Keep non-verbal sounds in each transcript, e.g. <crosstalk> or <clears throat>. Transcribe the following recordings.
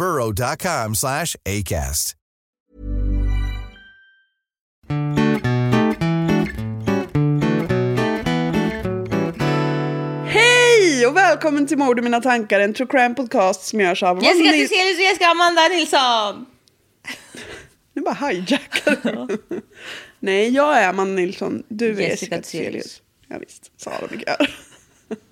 burrow.com slash ACAST. Hej och välkommen till Mord i mina tankar, en true crime podcast som görs av Jessica Thyselius och Jessica Amanda Nilsson. <laughs> Nu bara hijackar du. <laughs> Nej, jag är Amanda Nilsson, du är Jessica Thyselius. Ja, visst, Sara Mikael.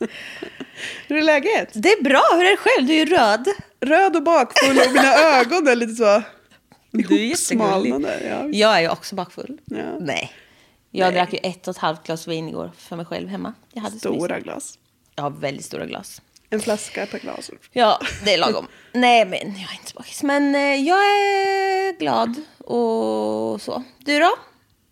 <laughs> Hur är läget? Det är bra, hur är det själv? Du är ju röd. Röd och bakfull och mina ögon är lite så ihopsmalnade. Ja. Jag är ju också bakfull. Ja. Nej. Jag drack ju ett och ett halvt glas vin igår för mig själv hemma. Jag hade Stora mysigt. glas. Har väldigt stora glas. En flaska per glas. Ja, det är lagom. <laughs> Nej, men jag är inte bakis. Men eh, jag är glad och så. Du då?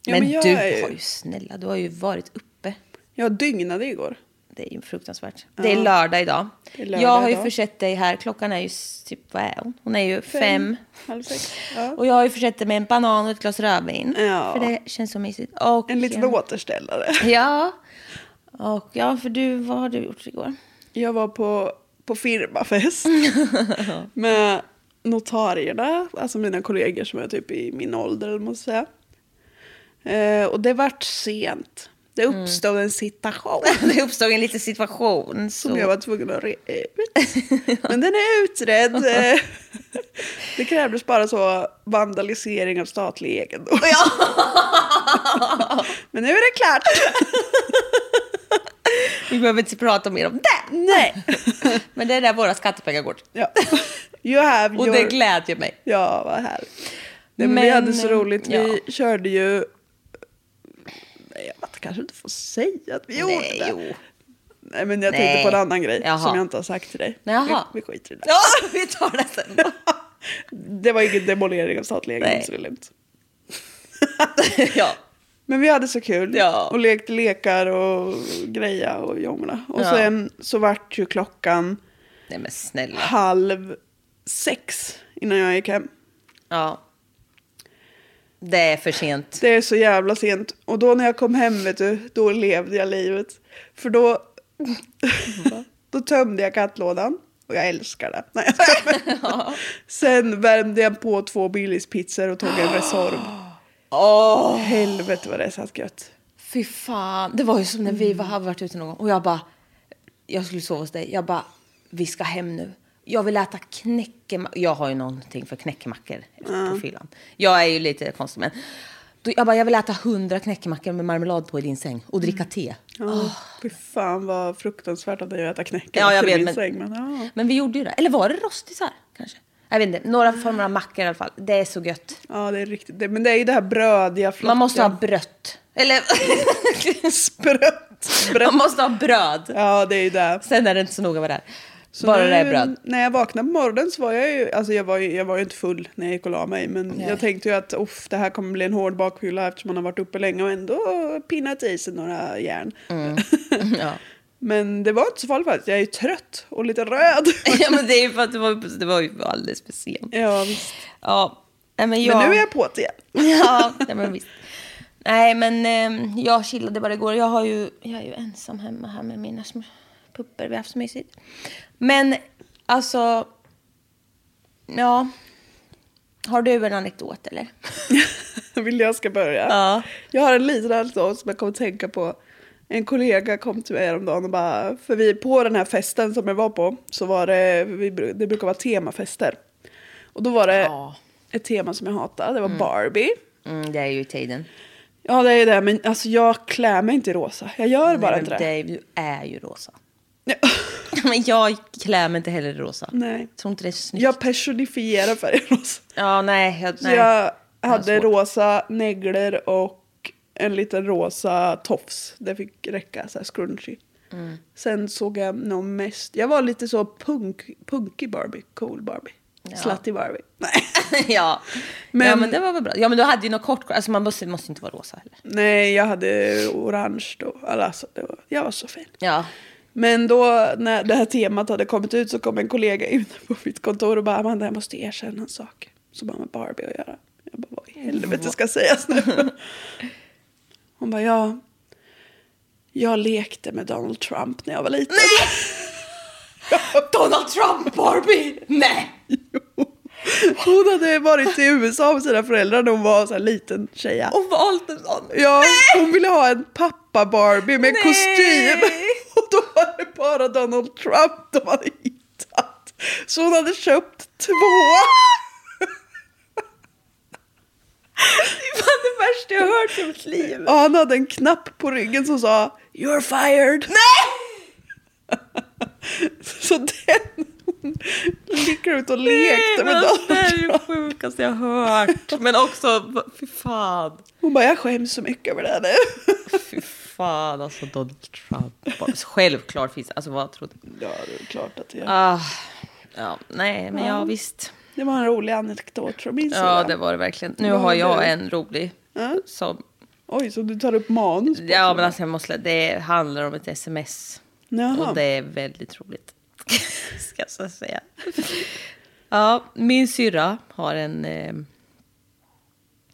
Ja, men men du är har ju, snälla, du har ju varit uppe. Jag dygnade igår. Det är ju fruktansvärt. Det är lördag idag. Det är lördag jag har ju idag. försett dig här. Klockan är ju typ, vad är hon? Hon är ju fem. Halv sex. Ja. Och jag har ju försett dig med en banan och ett glas rödvin. Ja. För det känns så mysigt. Och, En liten återställare. <laughs> Ja. Och ja, för du, vad har du gjort igår? Jag var på, på firmafest <laughs> med notarierna, alltså mina kollegor som är typ i min ålder, måste jag säga. Eh, och det vart sent. Det Mm. uppstod en situation <laughs> Det uppstod en liten situation. Så... som jag var tvungen att reda ut. <laughs> Men den är utredd. <laughs> Eh, det krävdes bara så vandalisering av statlig egendom. Men nu är det klart. Vi behöver inte prata mer om det. Nej. Men det är där våra skattepengar går. Ja. You have Och your... det glädjer mig. Ja, vad härligt. Nej, men, vi Men, hade så roligt. Vi ja. körde ju... Nej, jag kanske inte får säga att vi gjorde Nej, det. jo. Nej, men jag Nej. tänkte på en annan grej Jaha. som jag inte har sagt till dig. Jaha. Vi, vi skiter i det. Ja, <laughs> vi tar det sen. <laughs> Det var ingen demolering av statlig egendom, så det är lugnt. <laughs> ja. Men vi hade så kul. Ja. Och lekte lekar och greja och jongla. Och Ja. sen så vart ju klockan Nej halv sex innan jag gick hem. Ja. Det är för sent. Det är så jävla sent. Och då när jag kom hem, vet du, då levde jag livet. För då, <laughs> då tömde jag kattlådan. Och jag älskar det. Nej, <laughs> Sen värmde jag på två Billys-pizzor och tog en <gasps> Resorb. Åh, Helvete vad det satt gött. fy fan. Det var ju som när vi var, hade varit ute någon gång och jag bara, jag skulle sova hos dig. Jag bara, vi ska hem nu. Jag vill äta knäckemackor. Jag har ju någonting för knäckemackor på fyllan. Jag är ju lite konstig men. Jag bara, jag vill äta hundra knäckemackor med marmelad på i din säng och dricka te. Ja, Fy fan vad fruktansvärt att jag äter knäcke Ja, jag till vet, min men- säng. Men, ja. Men vi gjorde ju det. Eller var det rostisar kanske? Jag vet inte. Några former av mackor i alla fall. Det är så gött. ja, det är riktigt. Det, men det är ju det här brödiga, flottiga. Man måste ha brött. Eller <laughs> sprött. man bröd. måste ha bröd. Ja, det är ju det. Sen är det inte så noga vad det är. Så Bara nu, det är bröd. När jag vaknade på morgonen så var jag ju, alltså jag var ju, jag var ju inte full när jag gick och la mig. Men Nej. jag tänkte ju att uff, det här kommer bli en hård bakfylla eftersom man har varit uppe länge och ändå pinnat i sig några järn. Mm. <laughs> Ja. Men det var inte så farligt faktiskt. Jag är ju trött och lite röd. <laughs> ja, men det är ju för att det var, det var ju alldeles för sent. ja, visst. Ja, nej, men jag... Men nu är jag på det igen. <laughs> ja, men visst. Nej, men eh, jag chillade bara igår. Jag, har ju, jag är ju ensam hemma här med mina små pupper. Vi har haft så mysigt. Men alltså, ja. Har du en anekdot eller? <laughs> Vill jag ska börja? Ja. Jag har en liten anekdot som jag kommer att tänka på. En kollega kom till mig häromdagen och bara, för vi på den här festen som jag var på så var det, vi, det brukar vara temafester. Och då var det Ja. ett tema som jag hatade, det var Barbie. Mm, det är ju tiden. Ja det är det, men alltså jag klär mig inte i rosa. Jag gör bara Nej, inte men det. Du är ju rosa. Ja. <laughs> <laughs> Men jag klär mig inte heller i rosa. Nej. Jag tror inte det är snyggt. Jag personifierar färgen rosa. Ja, nej. Jag, nej. jag hade svårt. rosa neglor och en liten rosa tofs. Det fick räcka, så här scrunchy. Mm. Sen såg jag nog mest, jag var lite så punk, punkig Barbie, cool Barbie. Ja. Slutty Barbie. <laughs> Nej. ja. Men- ja, men det var väl bra. Ja, men du hade ju något kort. Alltså man måste, måste inte vara rosa heller. Nej, jag hade orange då. Alltså, det var, jag var så fin. Ja. Men då när det här temat hade kommit ut så kom en kollega in på mitt kontor och bara Amanda jag måste erkänna en sak som har med Barbie att göra. Jag bara vad i helvete ska sägas nu? <laughs> Hon bara ja. Jag lekte med Donald Trump när jag var liten. <laughs> Donald Trump Barbie! Nej! <laughs> Hon hade varit i USA med sina föräldrar när hon var så här liten tjeja. Och valt en sån. Ja, hon ville ha en pappa-Barbie med Nej! kostym. Var det bara Donald Trump de hade hittat. Så hon hade köpt två. Det var det värsta jag hört i mitt liv. Och han hade en knapp på ryggen som sa You're fired. Nej! Så den gick ut och lekte med Donald Det är Trump. det sjukaste jag hört. Men också, fy fan. Hon bara jag skäms så mycket över det här nu. Fan, alltså Donald Trump. Självklart finns alltså vad trodde Ja, det är klart att det ah, Ja, nej, men ja, visst. Det var en rolig anekdot från min Ja, sida. det var det verkligen. Nu Vad har har jag du? en rolig. Ja. Som, Oj, så du tar upp manus? på ja, det? men alltså jag måste, det handlar om ett sms. Jaha. Och det är väldigt roligt. <laughs> Ska jag så säga. Ja, min syrra har en eh,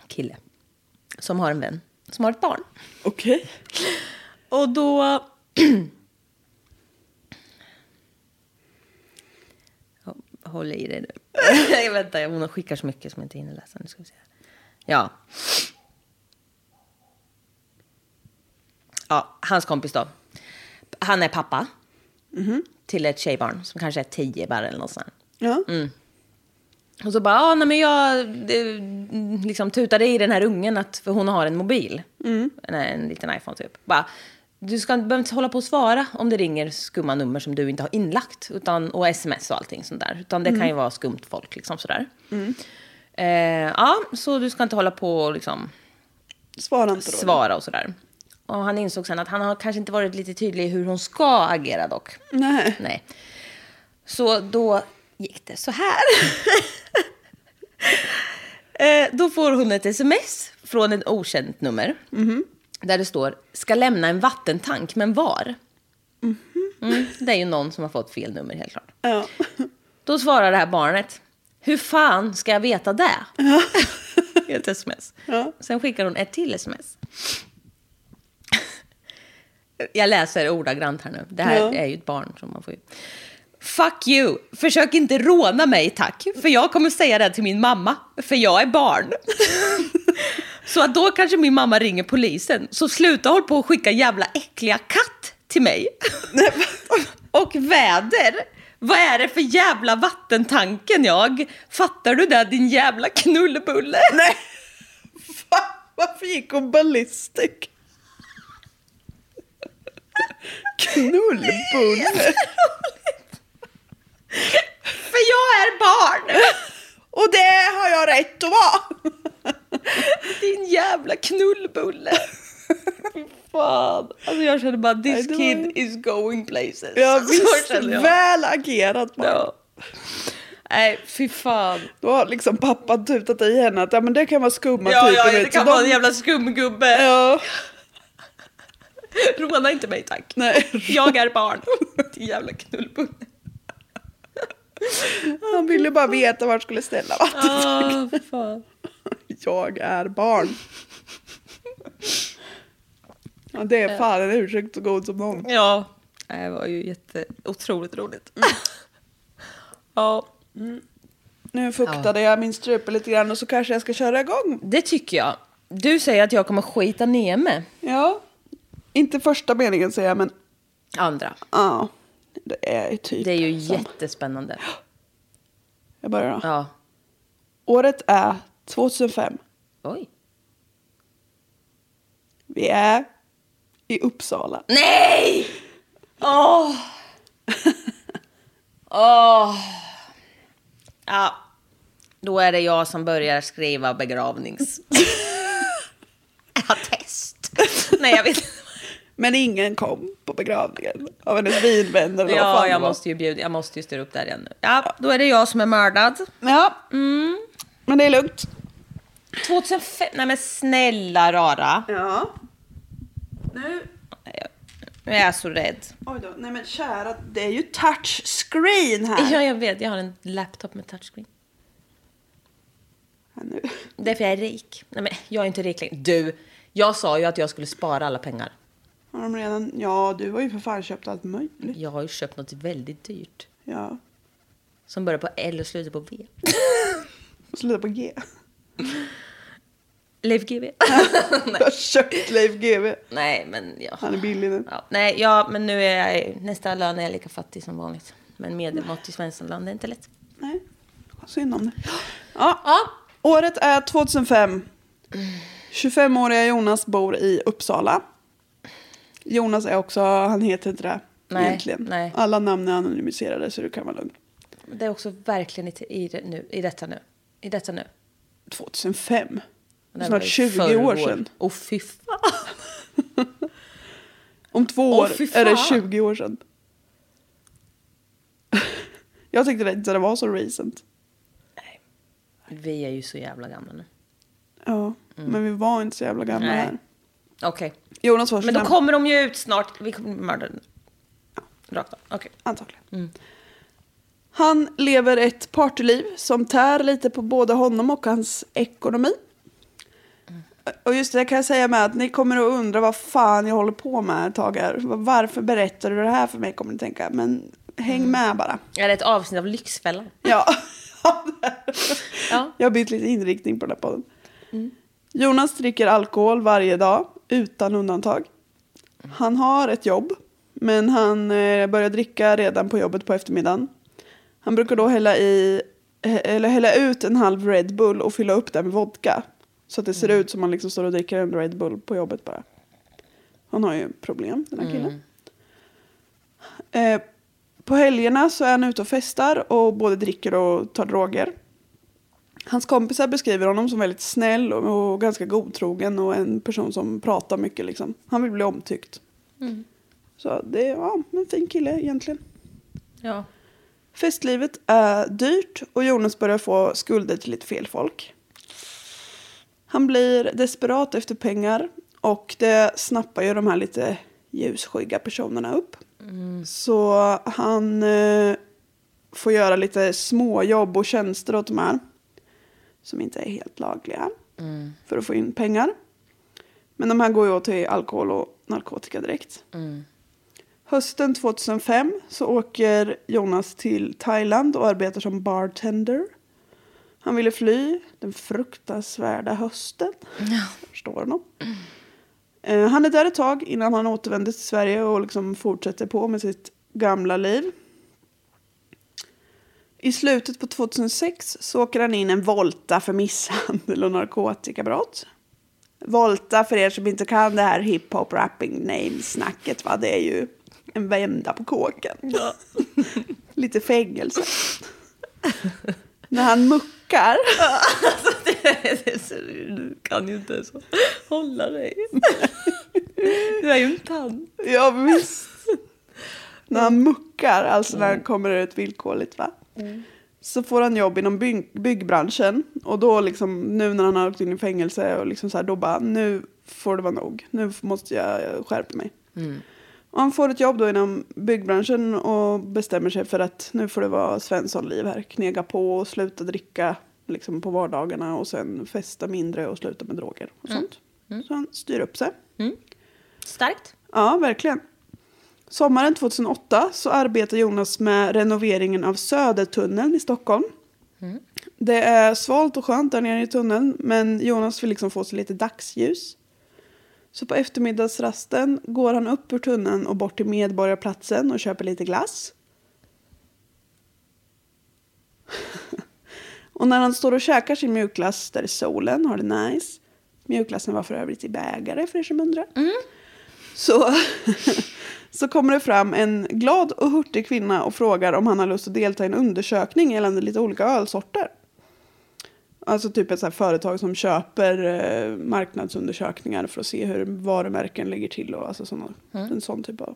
kille. Som har en vän. Som har ett barn. Okej. Och då... <clears throat> Håll i dig nu. <laughs> jag väntar, hon skickar så mycket som jag inte hinner läsa. Nu ska vi se. Ja. Ja, hans kompis då. Han är pappa. Till ett tjejbarn som kanske är tio bara eller något sånt. Ja. Mm. Och så bara, ah, nej, men jag eh, liksom tutade i den här ungen att, för hon har en mobil. En, en liten iPhone typ. Bara, du ska behöver inte hålla på och svara om det ringer skumma nummer som du inte har inlagt. Utan, och sms och allting sånt där. Utan det kan ju vara skumt folk liksom sådär. Eh, ja, så du ska inte hålla på och liksom Svara inte då. svara och sådär. Och han insåg sen att han har kanske inte varit lite tydlig i hur hon ska agera dock. Nej. Nej. Så då gick det så här. <laughs> eh, då får hon ett sms från ett okänt nummer. Där det står, ska lämna en vattentank, men var? Mm, det är ju någon som har fått fel nummer helt klart. Ja. <laughs> Då svarar det här barnet, hur fan ska jag veta det? I <laughs> ett sms. Ja. Sen skickar hon ett till sms. Jag läser ordagrant här nu. Det här Ja. är ju ett barn som man får ju. Fuck you! Försök inte råna mig tack. För jag kommer säga det till min mamma. För jag är barn. <laughs> Så att då kanske min mamma ringer polisen. Så sluta håll på och skicka jävla äckliga katt till mig. <laughs> och väder. Vad är det för jävla vattentanken jag? Fattar du det din jävla knullbulle? <laughs> Nej. Fan, varför gick hon ballistic? Knullbulle. För jag är barn! Och det har jag rätt att vara. Din jävla knullbulle. Fan. Alltså jag känner bara, this kid is going places. Ja Så visst, väl agerat man. Ja. Nej, fy fan. Då har liksom pappan tutat i henne att ja, men det kan vara skumma Ja, typer. ja, det kan Så vara de- en jävla skumgubbe. Ja. Råna inte mig tack. Nej. Jag är barn. Din jävla knullbulle. Han ville bara veta var han skulle ställa vattnet. Fan. Jag är barn. Ja, det är fan en ursäkt så god som någon. Ja, det var ju jätte, otroligt roligt. <laughs> Ja, Nu fuktade jag min strupe lite grann och så kanske jag ska köra igång. det tycker jag. Du säger att jag kommer skita ner mig. Ja, inte första meningen säger jag men Andra. ja, det är typ Det är ju så. jättespännande. Jag börjar då. Ja. Året är 2005. Oj. Vi är i Uppsala. Nej! Åh! <laughs> Åh! Ja, då är det jag som börjar skriva begravnings... <laughs> <laughs> Attest. Nej, jag vet inte. Men ingen kom på begravningen av hennes vinvänner. Ja, jag måste ju bjuda, jag måste ju styra upp där igen nu. Ja, då är det jag som är mördad. Ja, Mm. men det är lugnt. 2005, nej men snälla rara. Ja. Nu Nu är jag så rädd. Oj då, nej men kära, det är ju touchscreen här. Ja, jag vet, jag har en laptop med touchscreen. Ja, nu. Därför jag är rik. Nej men jag är inte rik längre. Du, jag sa ju att jag skulle spara alla pengar. Har de redan, ja du har ju för fan köpt allt möjligt. Jag har ju köpt något väldigt dyrt. Ja, Som börjar på L och slutar på V. <laughs> sluta på G. <laughs> Leif GW. <laughs> Jag har köpt Leif GW. Nej, men ja. Han är billig nu. ja. Nej, ja, men nu är jag nästa lön är jag lika fattig som vanligt. Men medelmåttig svensson det är inte lätt. Nej, synd om det. Ja. Ja. Året är 2005. 25-åriga Jonas bor i Uppsala. Jonas är också, han heter inte det Nej, egentligen. nej. Alla namn är anonymiserade så du kan vara lugn. Det är också verkligen i, i, nu, i detta nu. I detta nu. 2005. Det Snart i 20 år sedan. Åh fy fan. <laughs> Om två år är det fan. 20 år sedan. <laughs> Jag tyckte det inte det var så recent. Vi är ju så jävla gamla nu. Ja, men vi var inte så jävla gamla Mm. Nej. här. Okej. Jonas var Men då 25. kommer de ju ut snart. Vi kommer bli mördade. Rakt av. Okej. Antagligen. Mm. Han lever ett partyliv som tär lite på både honom och hans ekonomi. Mm. Och just det kan jag säga med att ni kommer att undra vad fan jag håller på med ett tag här. Varför berättar du det här för mig kommer ni tänka. Men häng Mm. med bara. Är det ett avsnitt av Lyxfällan? Ja. Ja. <laughs> Jag har bytt lite inriktning på den här podden. Jonas dricker alkohol varje dag utan undantag. Han har ett jobb, men han eh, börjar dricka redan på jobbet på eftermiddagen. Han brukar då hälla, i, eller hälla ut en halv Red Bull och fylla upp den med vodka. Så att det ser ut som att man liksom står och dricker en Red Bull på jobbet bara. Han har ju problem, den här killen. Eh, på helgerna så är han ute och festar och både dricker och tar droger. Hans kompisar beskriver honom som väldigt snäll och, och ganska godtrogen och en person som pratar mycket. Liksom. Han vill bli omtyckt. Så det är ja, en fin kille egentligen. Ja. Festlivet är dyrt och Jonas börjar få skulder till lite fel folk. Han blir desperat efter pengar och det snappar ju de här lite ljusskygga personerna upp. Så han eh, får göra lite småjobb och tjänster åt de här som inte är helt lagliga för att få in pengar. Men de här går ju åt till alkohol och narkotika direkt. Hösten 2005 så åker Jonas till Thailand och arbetar som bartender. Han ville fly den fruktansvärda hösten. Jag förstår honom. Eh, Han är där ett tag innan han återvänder till Sverige och liksom fortsätter på med sitt gamla liv. I slutet på 2006 så åker han in en volta för misshandel och narkotikabrott. Volta, för er som inte kan det här hiphop rapping name-snacket, va? det är ju en vända på kåken. <laughs> Lite fängelse. När han muckar. Du kan ju inte ens hålla dig. Du är ju en tant. Ja, visst. När han muckar, alltså när han kommer ut villkorligt va. Så får han jobb inom bygg, byggbranschen. Och då liksom, nu när han har åkt in i fängelse och liksom så här, då bara, nu får det vara nog. Nu måste jag skärpa mig. Och han får ett jobb då inom byggbranschen och bestämmer sig för att nu får det vara Svensson-liv här. Knega på och sluta dricka liksom på vardagarna och sen festa mindre och sluta med droger och sånt. Så han styr upp sig. Starkt. Ja, verkligen. Sommaren 2008 så arbetar Jonas med renoveringen av Södertunneln i Stockholm. Det är svalt och skönt där nere i tunneln men Jonas vill liksom få sig lite dagsljus. Så på eftermiddagsrasten går han upp ur tunneln och bort till Medborgarplatsen och köper lite glass. <laughs> och när han står och käkar sin mjukglass där i solen har det nice. Mjukglassen var för övrigt i bägare för er som undrar. Så, <laughs> så kommer det fram en glad och hurtig kvinna och frågar om han har lust att delta i en undersökning gällande lite olika ölsorter. Alltså typ ett så företag som köper eh, marknadsundersökningar för att se hur varumärken ligger till och alltså såna, en sån typ av.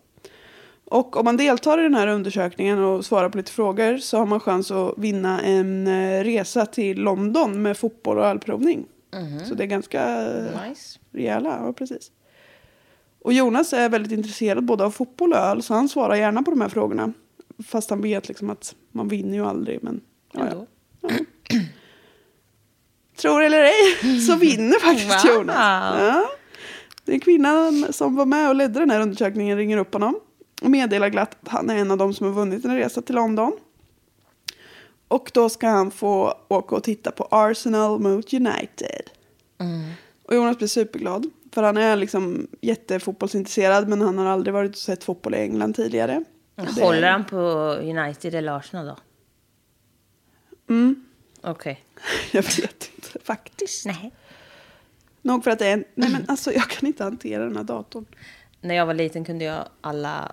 Och om man deltar i den här undersökningen och svarar på lite frågor så har man chans att vinna en eh, resa till London med fotboll och ölprovning. Så det är ganska Nice. rejäla, ja precis. Och Jonas är väldigt intresserad både av fotboll och öl så han svarar gärna på de här frågorna. Fast han vet liksom att man vinner ju aldrig men ja, ja. Tror eller ej så vinner faktiskt Wow. Jonas. Ja. Den kvinnan som var med och ledde den här undersökningen ringer upp honom och meddelar glatt att han är en av dem som har vunnit en resa till London. Och då ska han få åka och titta på Arsenal mot United. Och Jonas blir superglad. För han är liksom jättefotbollsintresserad men han har aldrig varit och sett fotboll i England tidigare. Det- Håller han på United eller Arsenal då? Mm. Okej. <laughs> Jag vet inte faktiskt. Nej. Nog för att det är en... Nej men alltså jag kan inte hantera den här datorn. När jag var liten kunde jag alla...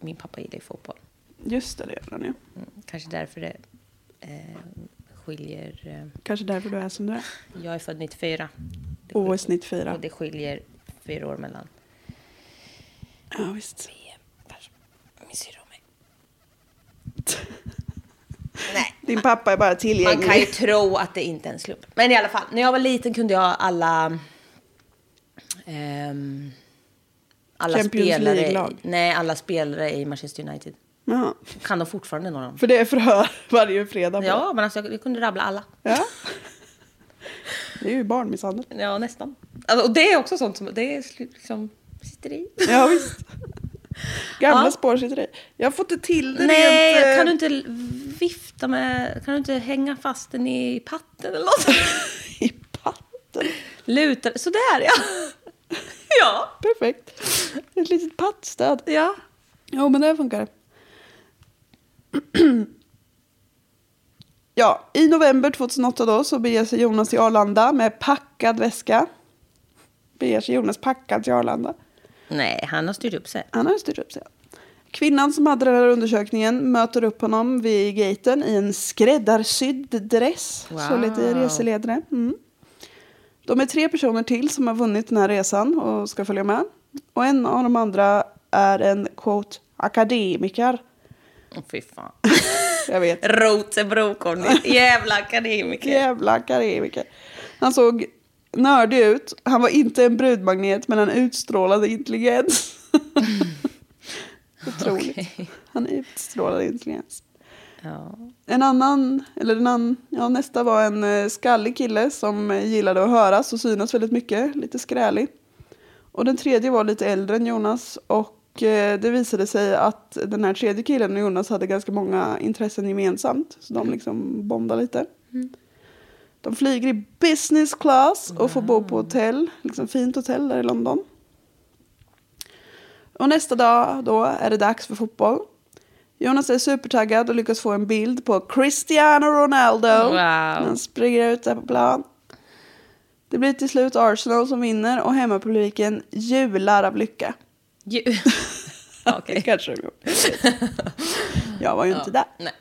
Min pappa gillade ju fotboll. Just det, det gör den ju. Mm, kanske därför det eh, skiljer... Eh, Kanske därför du är som du är. jag är född 94. Snitt fyra. Och det skiljer fyra år mellan Ja visst. Min syrra och mig. <laughs> Nej. Din pappa är bara Man tillgänglig. kan ju tro att det inte är en slump. Men i alla fall, när jag var liten kunde jag alla... ehm, alla Champions spelare, League-lag. Nej, alla spelare i Manchester United. Jaha. Kan de fortfarande några? För det är förhör <laughs> varje fredag. Ja, men alltså jag, kunde rabbla alla. ja. <laughs> Det är ju barnmisshandel. Ja, nästan. Alltså, och det är också sånt som det är liksom, sitter i. Ja visst. Gamla Ja. spår sitter i. Jag har fått det till det Nej, rent, eh, kan du inte vifta med... Kan du inte hänga fast den i patten eller något? <laughs> i patten. Luta... Sådär, ja. <laughs> ja. Perfekt. Ett litet pattstöd. Ja. Jo, men det funkar. <clears throat> ja, i november 2008 då så beger sig Jonas till Arlanda med packad väska. Beger sig Jonas packad till Arlanda. Nej, han har styrt upp sig. Han har styrt upp sig. Kvinnan som hade den här undersökningen möter upp honom vid gaten i en skräddarsydd dress. Så Wow. lite reseledare. Mm. De är tre personer till som har vunnit den här resan och ska följa med. Och en av de andra är en quote akademiker. Åh, fy fan. <laughs> Jag vet. Rotebro kom. <laughs> Jävla akademiker. Jävla akademiker. Han såg nördig ut. Han var inte en brudmagnet men han utstrålade intelligens. <laughs> Otroligt. Okej. Han utstrålade intelligens. Ja. En annan, eller en annan, ja nästa var en eh, skallig kille som gillade att höras och synas väldigt mycket, lite skrälig. Och den tredje var lite äldre än Jonas och det visade sig att den här tredje killen och Jonas hade ganska många intressen gemensamt. Så de liksom bondade lite. De flyger i business class och får bo på hotell, liksom fint hotell där i London. Och nästa dag då är det dags för fotboll. Jonas är supertaggad och lyckas få en bild på Cristiano Ronaldo. Wow. Han springer ut där på plan. Det blir till slut Arsenal som vinner och hemmapubliken jular av lycka. Ju... <laughs> Okej. kanske de gjorde. Jag var ju inte där. Nej.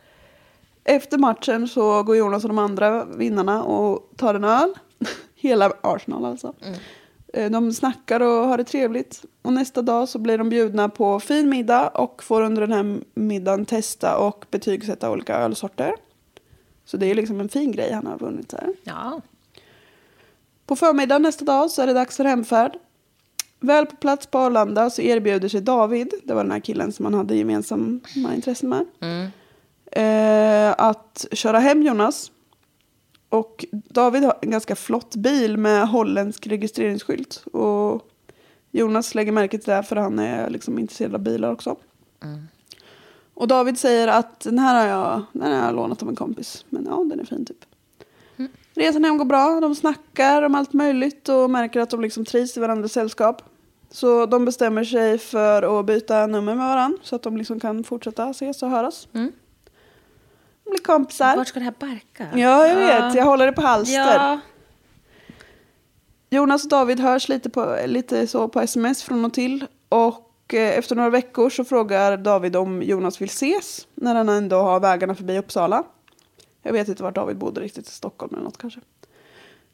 Efter matchen så går Jonas och de andra vinnarna och tar en öl. <laughs> Hela Arsenal alltså. Eh, De snackar och har det trevligt. Och nästa dag så blir de bjudna på fin middag och får under den här middagen testa och betygsätta olika ölsorter. Så det är liksom en fin grej han har vunnit här. Ja. På förmiddagen nästa dag så är det dags för hemfärd. Väl på plats på Arlanda så erbjuder sig David, det var den här killen som han hade gemensamma intressen med, eh, att köra hem Jonas. Och David har en ganska flott bil med holländsk registreringsskylt. Och Jonas lägger märke till det för han är liksom intresserad av bilar också. Och David säger att den här har jag, den här har jag lånat av en kompis. Men ja, den är fin typ. Resan hem går bra, de snackar om allt möjligt och märker att de liksom trivs i varandras sällskap. Så de bestämmer sig för att byta nummer med varandra så att de liksom kan fortsätta ses och höras. De blir kompisar. Vart ska det här barka? Ja, jag vet. Jag håller det på halster. Ja. Jonas och David hörs lite, på, lite så på sms från och till. Och eh, efter några veckor så frågar David om Jonas vill ses när han ändå har vägarna förbi Uppsala. Jag vet inte var David bodde riktigt, i Stockholm eller något kanske.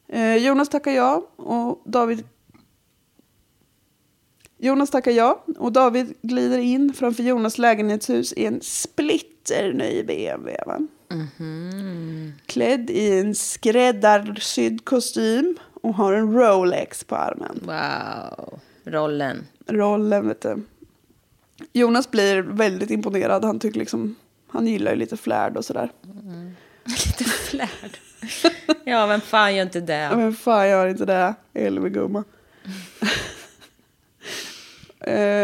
Eh, Jonas tackar ja och David Jonas tackar ja och David glider in framför Jonas lägenhetshus i en splitterny BMW. Va? Klädd i en skräddarsydd kostym och har en Rolex på armen. Wow. Rollen. Rollen, vet du. Jonas blir väldigt imponerad. Han tycker liksom, han gillar ju lite flärd och sådär. <laughs> Lite flärd. ja, vem fan gör inte det? Men fan gör inte det, Elvegumma.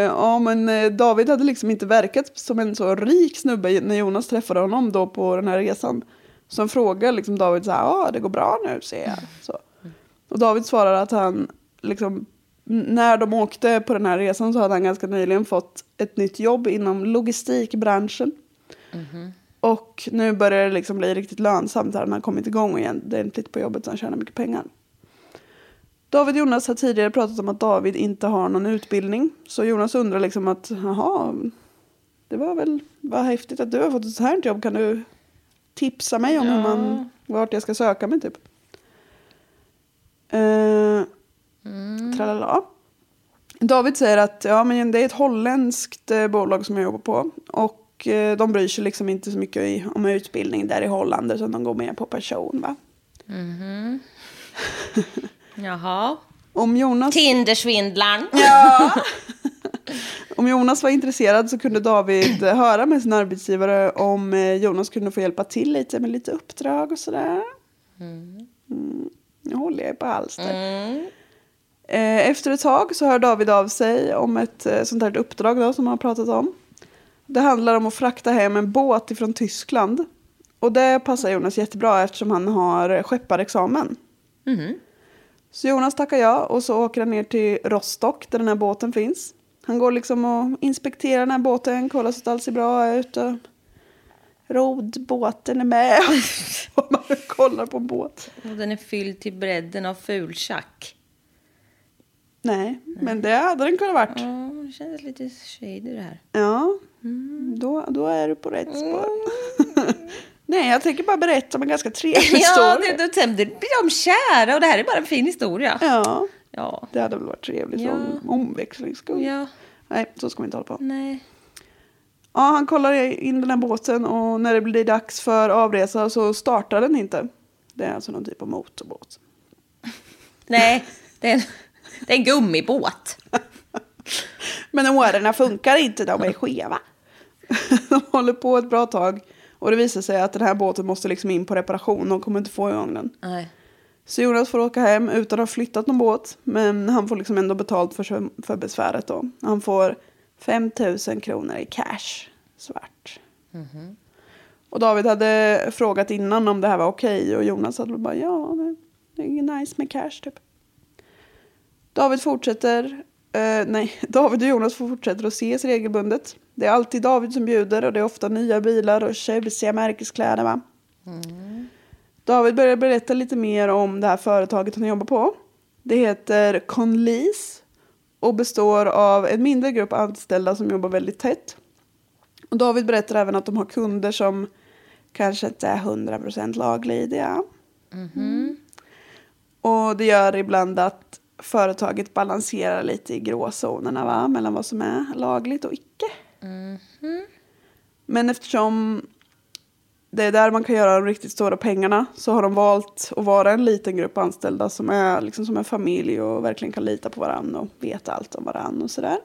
Ja, men eh, David hade liksom inte verkat som en så rik snubbe när Jonas träffade honom då på den här resan. Så han frågar liksom David så här, ja det går bra nu ser jag. Så. Och David svarar att han liksom, när de åkte på den här resan så hade han ganska nyligen fått ett nytt jobb inom logistikbranschen. Och nu börjar det liksom bli riktigt lönsamt här. Han har kommit igång igen ordentligt på jobbet så han tjänar mycket pengar. David Jonas har tidigare pratat om att David inte har någon utbildning. Så Jonas undrar liksom att, jaha, det var väl, vad häftigt att du har fått ett sånt här jobb. Kan du tipsa mig om hur man, vart jag ska söka mig typ? Eh, Tralala. David säger att ja, men det är ett holländskt eh, bolag som jag jobbar på. Och eh, de bryr sig liksom inte så mycket i, om utbildning där i Holland. Utan de går med på person va. <laughs> Jaha. Om Jonas... Tindersvindlaren. <laughs> Om Jonas var intresserad så kunde David eh, höra med sin arbetsgivare om eh, Jonas kunde få hjälpa till lite med lite uppdrag och sådär. Mm. Nu håller jag på halster. Eh, Efter ett tag så hör David av sig om ett sånt här uppdrag då, som han har pratat om. Det handlar om att frakta hem en båt ifrån Tyskland. Och det passar Jonas jättebra eftersom han har skepparexamen. Så Jonas tackar ja och så åker han ner till Rostock där den här båten finns. Han går liksom och inspekterar den här båten, kollar så att allt ser bra ut. Och rodbåten är med. <laughs> man kollar på en båt. Och den är fylld till bredden av fultjack. Nej, men det hade den kunnat varit. Ja, det kändes lite shady det här. Ja, då, då är du på rätt spår. <laughs> Nej, jag tänker bara berätta om en ganska trevlig <laughs> Ja, historia. det, det, blir de kära och det här är bara en fin historia. Ja, Ja. det hade väl varit trevligt Ja. som omväxlings skull. Ja, Nej, så ska vi inte hålla på. nej. Ja, han kollar in den här båten och när det blir dags för avresa så startar den inte. Det är alltså någon typ av motorbåt. <laughs> Nej, det är en, det är en gummibåt. <laughs> Men årorna funkar inte, de är skeva. de håller på ett bra tag och det visar sig att den här båten måste liksom in på reparation. De kommer inte få igång den. Nej. Så Jonas får åka hem utan att ha flyttat någon båt. Men han får liksom ändå betalt för, för besväret då. Han får 5 000 kronor i cash svart. Och David hade frågat innan om det här var okej. Och Jonas hade bara ja, det, det är nice med cash typ. David fortsätter. Eh, nej, <laughs> David och Jonas fortsätter att ses regelbundet. Det är alltid David som bjuder och det är ofta nya bilar och tjusiga märkeskläder va. David börjar berätta lite mer om det här företaget han jobbar på. Det heter Conlease och består av en mindre grupp anställda som jobbar väldigt tätt. Och David berättar även att de har kunder som kanske inte är 100% laglydiga. Mm. Och det gör ibland att företaget balanserar lite i gråzonerna va? mellan vad som är lagligt och icke. Men eftersom det är där man kan göra de riktigt stora pengarna. Så har de valt att vara en liten grupp anställda som är liksom som en familj och verkligen kan lita på varandra och veta allt om varandra och sådär.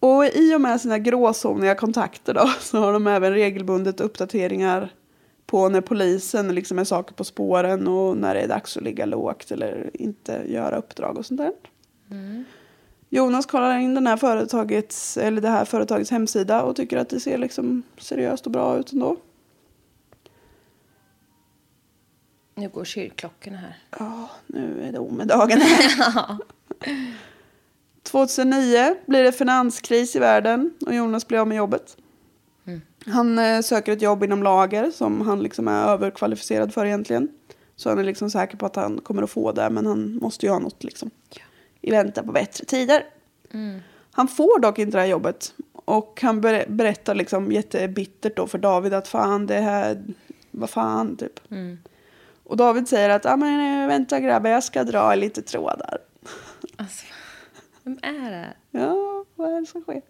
Och i och med sina gråzoniga kontakter då <laughs> så har de även regelbundet uppdateringar på när polisen liksom är saker på spåren och när det är dags att ligga lågt eller inte göra uppdrag och sånt där. Jonas kollar in den här företagets, eller det här företagets hemsida och tycker att det ser liksom seriöst och bra ut ändå. Nu går kyrkklockorna här. Ja, nu är det omedagen här. <laughs> 2009 blir det finanskris i världen och Jonas blir av med jobbet. Han eh, söker ett jobb inom lager som han liksom är överkvalificerad för egentligen. Så han är liksom säker på att han kommer att få det men han måste ju ha något liksom. I väntan på bättre tider. Han får dock inte det här jobbet. Och han ber- berättar liksom jättebittert då för David att fan det här, vad fan typ. Och David säger att ah, men, eh, vänta grabbar jag ska dra lite trådar. Alltså, vem är det? Ja, vad är det som sker?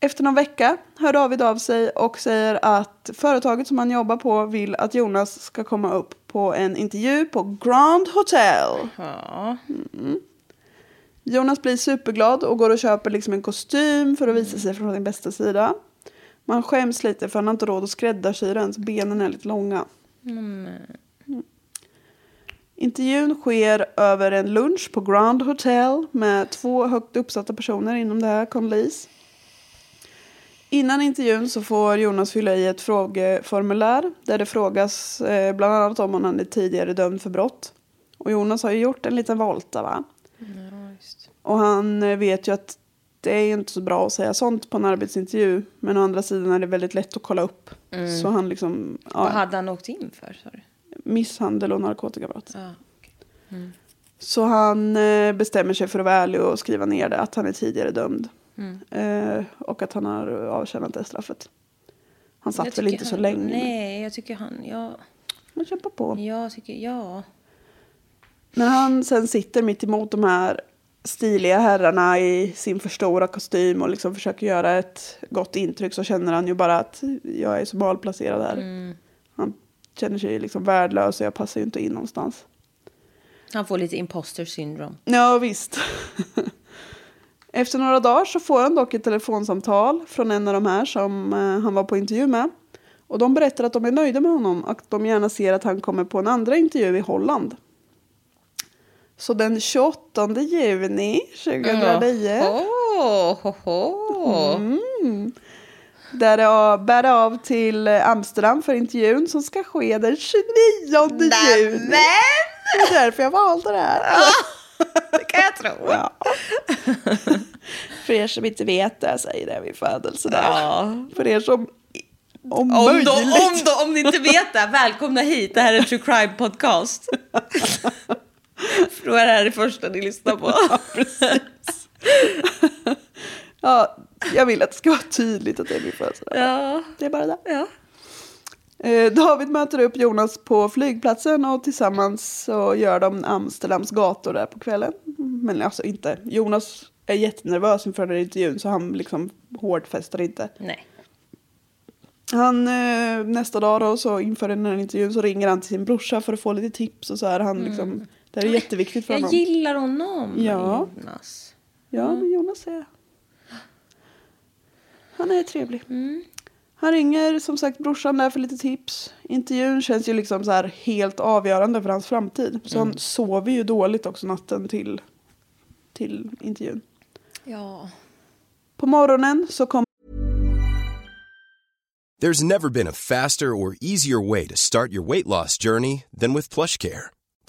Efter någon vecka hör David av sig och säger att företaget som han jobbar på vill att Jonas ska komma upp på en intervju på Grand Hotel. Ja. Jonas blir superglad och går och köper liksom en kostym för att visa sig från sin bästa sida. Man skäms lite för han har inte råd att skräddarsy den så benen är lite långa. Mm. Intervjun sker över en lunch på Grand Hotel med två högt uppsatta personer inom det här Conleys. Innan intervjun så får Jonas fylla i ett frågeformulär där det frågas eh, bland annat om han är tidigare dömd för brott. Och Jonas har ju gjort en liten volta va? Och han eh, vet ju att det är inte så bra att säga sånt på en arbetsintervju. Men å andra sidan är det väldigt lätt att kolla upp. Så han liksom, Vad ja, hade han åkt in för? Du? misshandel och narkotikabrott. Ja. Så han eh, bestämmer sig för att vara ärlig och skriva ner det. Att han är tidigare dömd. Eh, och att han har avtjänat det straffet. Han satt väl inte så han, länge. Nej, jag tycker han... Ja, Men kämpa på. jag tycker... Ja. När han sen sitter mitt emot de här stiliga herrarna i sin för stora kostym och liksom försöker göra ett gott intryck så känner han ju bara att jag är så malplacerad här. Han känner sig liksom värdelös och jag passar ju inte in någonstans. Han får lite imposter syndrome. Ja, visst. <laughs> Efter några dagar så får han dock ett telefonsamtal från en av de här som eh, han var på intervju med. Och de berättar att de är nöjda med honom och att de gärna ser att han kommer på en andra intervju i Holland. Så den 28 juni 2009 Åh, ho, ho. Mm. där det bär av till Amsterdam för intervjun som ska ske den 29 juni. Det är därför jag valde det här. Det kan jag tro. Ja. För er som inte vet det, jag säger det vid födelsedag. Ja. För er som om, Om, möjligt. då, om, då, om ni inte vet det, välkomna hit. Det här är en true crime podcast. <laughs> För då är det här det första ni lyssnar på. <laughs> Precis. <laughs> ja, jag vill att det ska vara tydligt att det är min födelsedag. Ja. Det är bara det. ja. Eh, David möter upp Jonas på flygplatsen och tillsammans så gör de Amsterdams gator där på kvällen. Men alltså inte. Jonas är jättenervös inför den här intervjun så han liksom hårdfästar inte. Nej. Han, eh, nästa dag då, så inför den här intervjun så ringer han till sin brorsa för att få lite tips och så är han liksom, det här är jätteviktigt för Jag honom. gillar honom, Ja. Jonas. Ja, men Jonas är... Han är trevlig. Han ringer som sagt brorsan där för lite tips. Intervjun känns ju liksom så här helt avgörande för hans framtid. Så han sover ju dåligt också natten till, till intervjun. Ja. På morgonen så kommer There's never been a faster or easier way to start your weight loss journey than with PlushCare.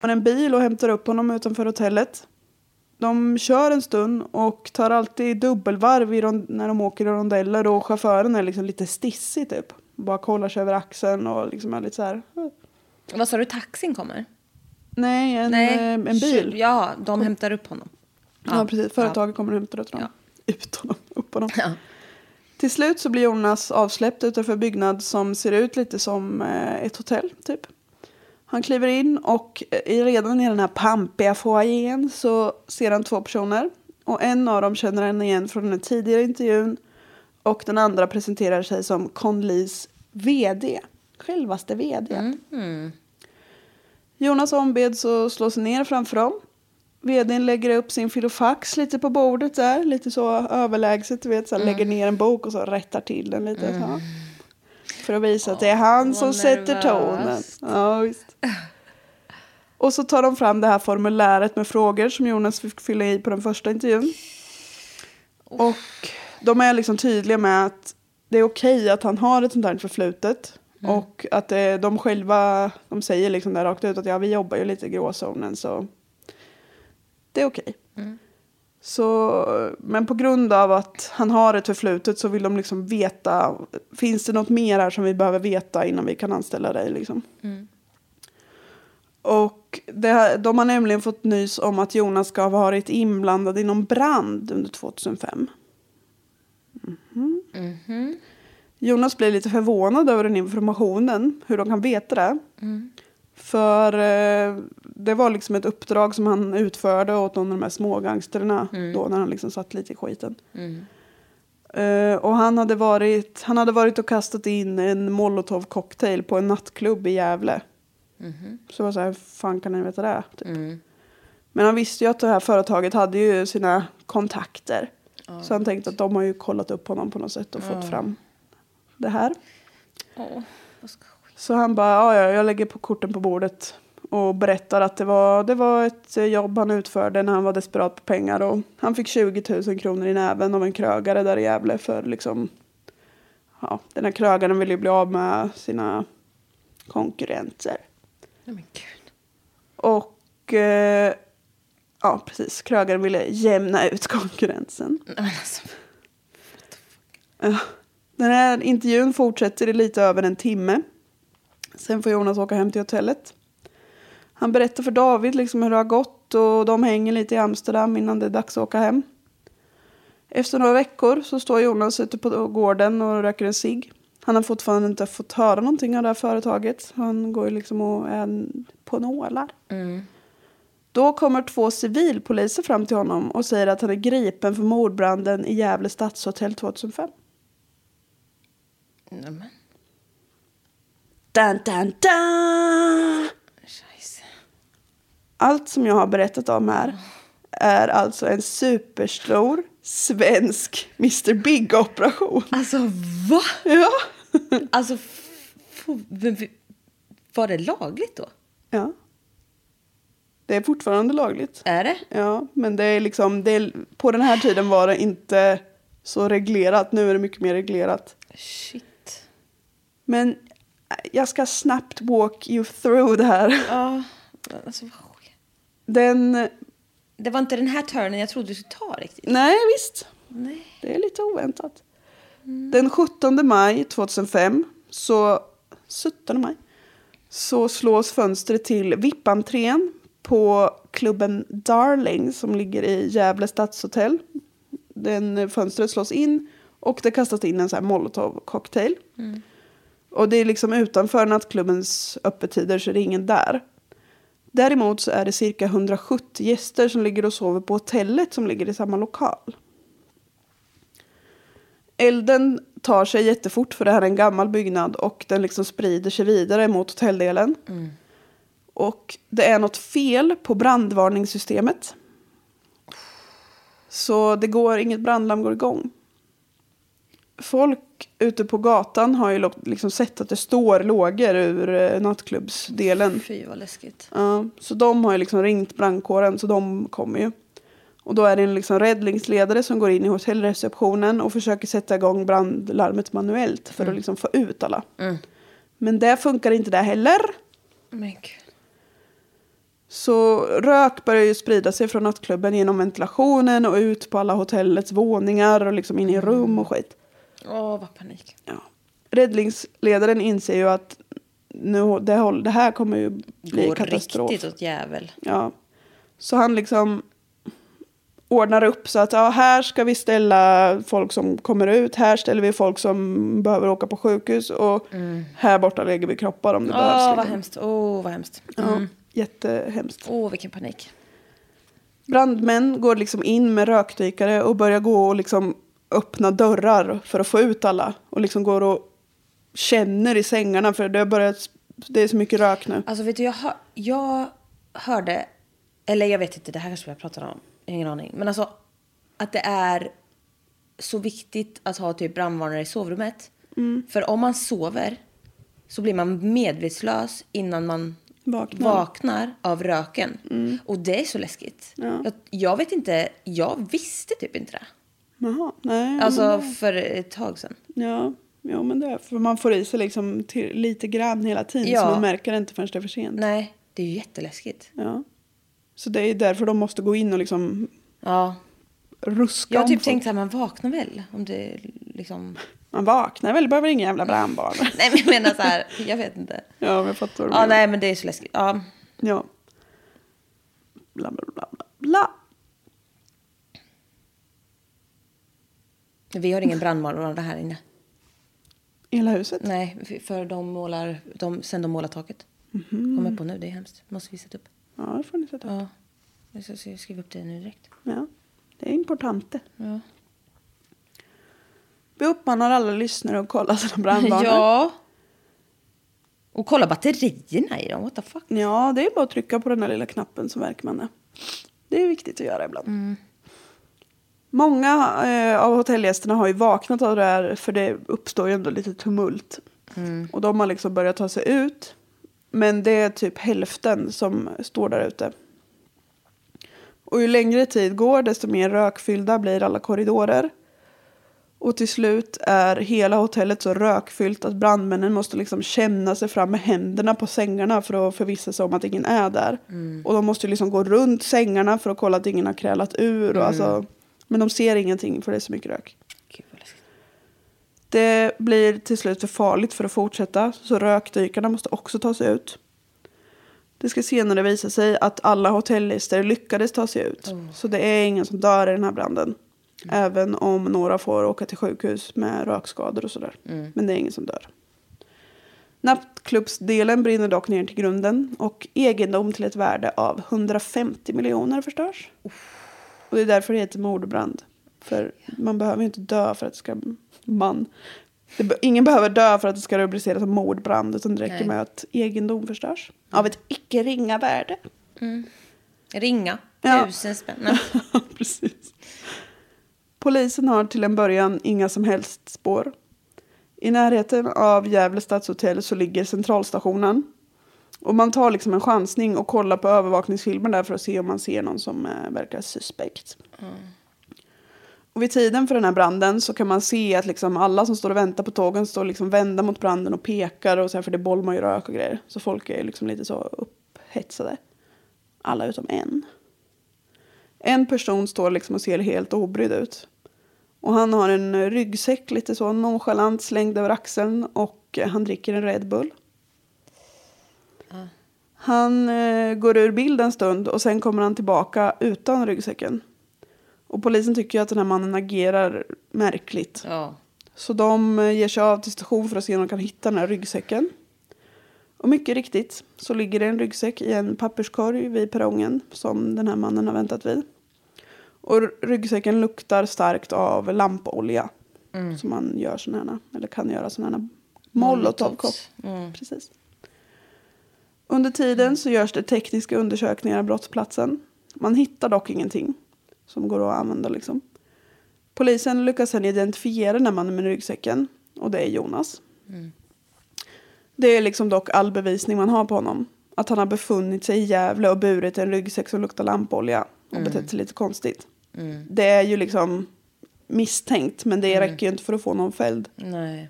Har en bil och hämtar upp honom utanför hotellet. De kör en stund och tar alltid dubbelvarv i när de åker i rondeller och chauffören är liksom lite stissig typ. Bara kollar sig över axeln och liksom är lite så här. Vad sa du, taxin kommer? Nej, en, eh, en bil. Ja, de hämtar upp honom. Ja, precis. Företaget kommer och hämtar honom. Ut honom, upp honom. Ja. Till slut så blir Jonas avsläppt utanför byggnad som ser ut lite som eh, ett hotell typ. Han kliver in och redan i den här pampiga foajén så ser han två personer. Och en av dem känner han igen från den tidigare intervjun. Och den andra presenterar sig som Conleys vd. Självaste vd. Jonas ombeds att slå sig ner framför dem. Vdn lägger upp sin filofax lite på bordet där. Lite så överlägset, du vet. Så här, Lägger ner en bok och så rättar till den lite. Så. För att visa att det är han som sätter tonen. Ja, visst. Och så tar de fram det här formuläret med frågor som Jonas fick fylla i på den första intervjun. Och de är liksom tydliga med att det är okej att han har ett sånt här förflutet. Och att det, de själva, de säger liksom där rakt ut att ja, vi jobbar ju lite i gråzonen så det är okej. Så, men på grund av att han har ett förflutet så vill de liksom veta, finns det något mer här som vi behöver veta innan vi kan anställa dig liksom. Och det de har nämligen fått nys om att Jonas ska ha varit inblandad i någon brand under 2005. Mhm. Jonas blir lite förvånad över den informationen, hur de kan veta det. För eh, det var liksom ett uppdrag som han utförde åt någon av de här smågangsterna då när han liksom satt lite i skiten. Eh, och han hade, varit, han hade varit och kastat in en molotov cocktail på en nattklubb i Gävle. Så jag var så här, fan kan ni veta det? Typ. Men han visste ju att det här företaget hade ju sina kontakter. Så han tänkte att de har ju kollat upp honom på något sätt och fått fram det här. Vad ska Så han bara, ja, ja, jag lägger på korten på bordet och berättar att det var, det var ett jobb han utförde när han var desperat på pengar. Och han fick 20 000 kronor i näven av en krögare där i Gävle för liksom, ja, den här krögaren ville ju bli av med sina konkurrenter. Nej men gud. Och eh, ja, precis, krögaren ville jämna ut konkurrensen. Nej, men alltså. Den här intervjun fortsätter i lite över en timme. Sen får Jonas åka hem till hotellet. Han berättar för David liksom hur det har gått och de hänger lite i Amsterdam innan det är dags att åka hem. Efter några veckor så står Jonas ute på gården och röker en cigg. Han har fortfarande inte fått höra någonting av det här företaget. Han går ju liksom och är på nålar. Då kommer två civilpoliser fram till honom och säger att han är gripen för mordbranden i Gävle stadshotell 2005. Nej men. Dun, dun, dun! Allt som jag har berättat om här är alltså en superstor svensk Mr Big-operation. Alltså va? Ja. Alltså, var det lagligt då? ja. Det är fortfarande lagligt. Är det? Ja, men det är liksom, det är, på den här tiden var det inte så reglerat. Nu är det mycket mer reglerat. Shit. Men jag ska snabbt walk you through det här. Ja, alltså vad sjukt. Den, Det var inte den här turnen jag trodde du skulle ta riktigt. nej visst. Nej. Det är lite oväntat. Den 17 maj 2005, så 17 maj, så slås fönstret till VIP-entrén på klubben Darling som ligger i Gävle stadshotell. Den fönstret slås in och det kastas in en så här molotov-cocktail. Och det är liksom utanför nattklubbens öppettider så är det ingen där. Däremot så är det cirka 170 gäster som ligger och sover på hotellet som ligger i samma lokal. Elden tar sig jättefort för det här är en gammal byggnad och den liksom sprider sig vidare mot hotelldelen. Och det är något fel på brandvarningssystemet. Så det går, inget brandlarm går igång. Folk ute på gatan har jag liksom sett att det står lågor ur eh, nattklubbsdelen. Fy vad läskigt. Ja, så de har ju liksom ringt brandkåren så de kommer ju. Och då är det en liksom räddningsledare som går in i hotellreceptionen och försöker sätta igång brandlarmet manuellt för att liksom få ut alla. Men det funkar inte där heller. Men. Så rök börjar ju sprida sig från nattklubben genom ventilationen och ut på alla hotellets våningar och liksom in i rum och skit. Åh, vad panik. Ja. Räddningsledaren inser ju att nu, det, håll- det här kommer ju bli Går katastrof. riktigt åt jävel. Ja. Så han liksom ordnar upp så att ja, här ska vi ställa folk som kommer ut. Här ställer vi folk som behöver åka på sjukhus. Och här borta lägger vi kroppar om det Mm. Åh, behövs. vad liksom. hemskt. Åh, vad hemskt. Ja, jättehemskt. Åh, vilken panik. Brandmän går liksom in med rökdykare och börjar gå och liksom öppna dörrar för att få ut alla. Och liksom går och känner i sängarna för det har börjat, det är så mycket rök nu. Alltså vet du, jag, hör, jag hörde, eller jag vet inte, det här kanske jag pratar om, ingen aning. Men alltså att det är så viktigt att ha typ brandvarnare i sovrummet. Mm. För om man sover så blir man medvetslös innan man Vaknar. vaknar av röken. Och det är så läskigt. Mm. Ja. Jag, jag vet inte, jag visste typ inte det. Jaha, nej. Alltså för ett tag sedan. Ja, ja men det är för man får i sig liksom till, lite grann hela tiden Ja. så man märker det inte förrän det är för sent. Nej, det är ju jätteläskigt. Ja. Så det är därför de måste gå in och liksom Ja. ruska Jag har typ folk. tänkt här, man vaknar väl om det liksom... Man vaknar väl, behöver ingen jävla brandbarn. <laughs> Nej men jag menar så här, jag vet inte. ja, men jag fattar vad du Ja, nej men det är så läskigt. Ja. Ja. Bla, bla, bla. Vi har ingen brandvarnare här inne. I hela huset? Nej, för de målar, de, sen de målar taket. Mhm. Kommer på nu, det är hemskt. Måste vi sätta upp. Ja, det får ni sätta upp. Ja. Jag ska skriva upp det nu direkt. Ja. Det är importante. Ja. Vi uppmanar alla lyssnare att kolla sina brandvarnare. ja. Och kolla batterierna i dem, what the fuck. Ja, det är bara att trycka på den här lilla knappen så märker man det. Det är viktigt att göra ibland. Många eh, av hotellgästerna har ju vaknat av det här för det uppstår ju ändå lite tumult. Och de har liksom börjat ta sig ut. Men det är typ hälften som står där ute. Och ju längre tid går desto mer rökfyllda blir alla korridorer. Och till slut är hela hotellet så rökfyllt att brandmännen måste liksom känna sig fram med händerna på sängarna för att förvissa sig om att ingen är där. Och de måste liksom gå runt sängarna för att kolla att ingen har krälat ur. Och alltså, men de ser ingenting för det är så mycket rök. Det blir till slut för farligt för att fortsätta så rökdykarna måste också ta sig ut. Det ska senare visa sig att alla hotellgäster lyckades ta sig ut. Så det är ingen som dör i den här branden. Även om några får åka till sjukhus med rökskador och sådär. Men det är ingen som dör. Nattklubbsdelen brinner dock ner till grunden och egendom till ett värde av 150 miljoner förstörs. Och det är därför det heter mordbrand. För man behöver ju inte dö för att det ska... Man. Det, ingen behöver dö för att det ska rubriceras som mordbrand. Utan det räcker Nej. med att egendom förstörs. Av ett icke ringa värde. Ringa, Ja. tusen spänn. <laughs> Precis. Polisen har till en början inga som helst spår. I närheten av Gävle stadshotell så ligger centralstationen. Och man tar liksom en chansning och kollar på övervakningsfilmen där för att se om man ser någon som eh, verkar suspekt. Och vid tiden för den här branden så kan man se att liksom alla som står och väntar på tågen står liksom vända mot branden och pekar och så här, för det bolmar ju rök och grejer. Så folk är liksom lite så upphetsade. Alla utom en. En person står liksom och ser helt obrydd ut. Och han har en ryggsäck lite så nonchalant slängd över axeln och han dricker en Red Bull. Han eh, går ur bild en stund och sen kommer han tillbaka utan ryggsäcken. Och polisen tycker ju att den här mannen agerar märkligt. Ja. Så de eh, ger sig av till station för att se om de kan hitta den här ryggsäcken. Och mycket riktigt så ligger det en ryggsäck i en papperskorg vid perrongen som den här mannen har väntat vid. Och ryggsäcken luktar starkt av lampolja. Som man gör sådana här, eller kan göra sådana här molotovkopp. Mm. Precis. Under tiden så görs det tekniska undersökningar av brottsplatsen. Man hittar dock ingenting som går att använda liksom. Polisen lyckas sedan identifiera den här mannen med ryggsäcken. Och det är Jonas. Det är liksom dock all bevisning man har på honom. Att han har befunnit sig i Gävle och burit en ryggsäck som luktar lampolja. Och betett sig lite konstigt. Det är ju liksom misstänkt. Men det räcker ju inte för att få någon fälld. Nej.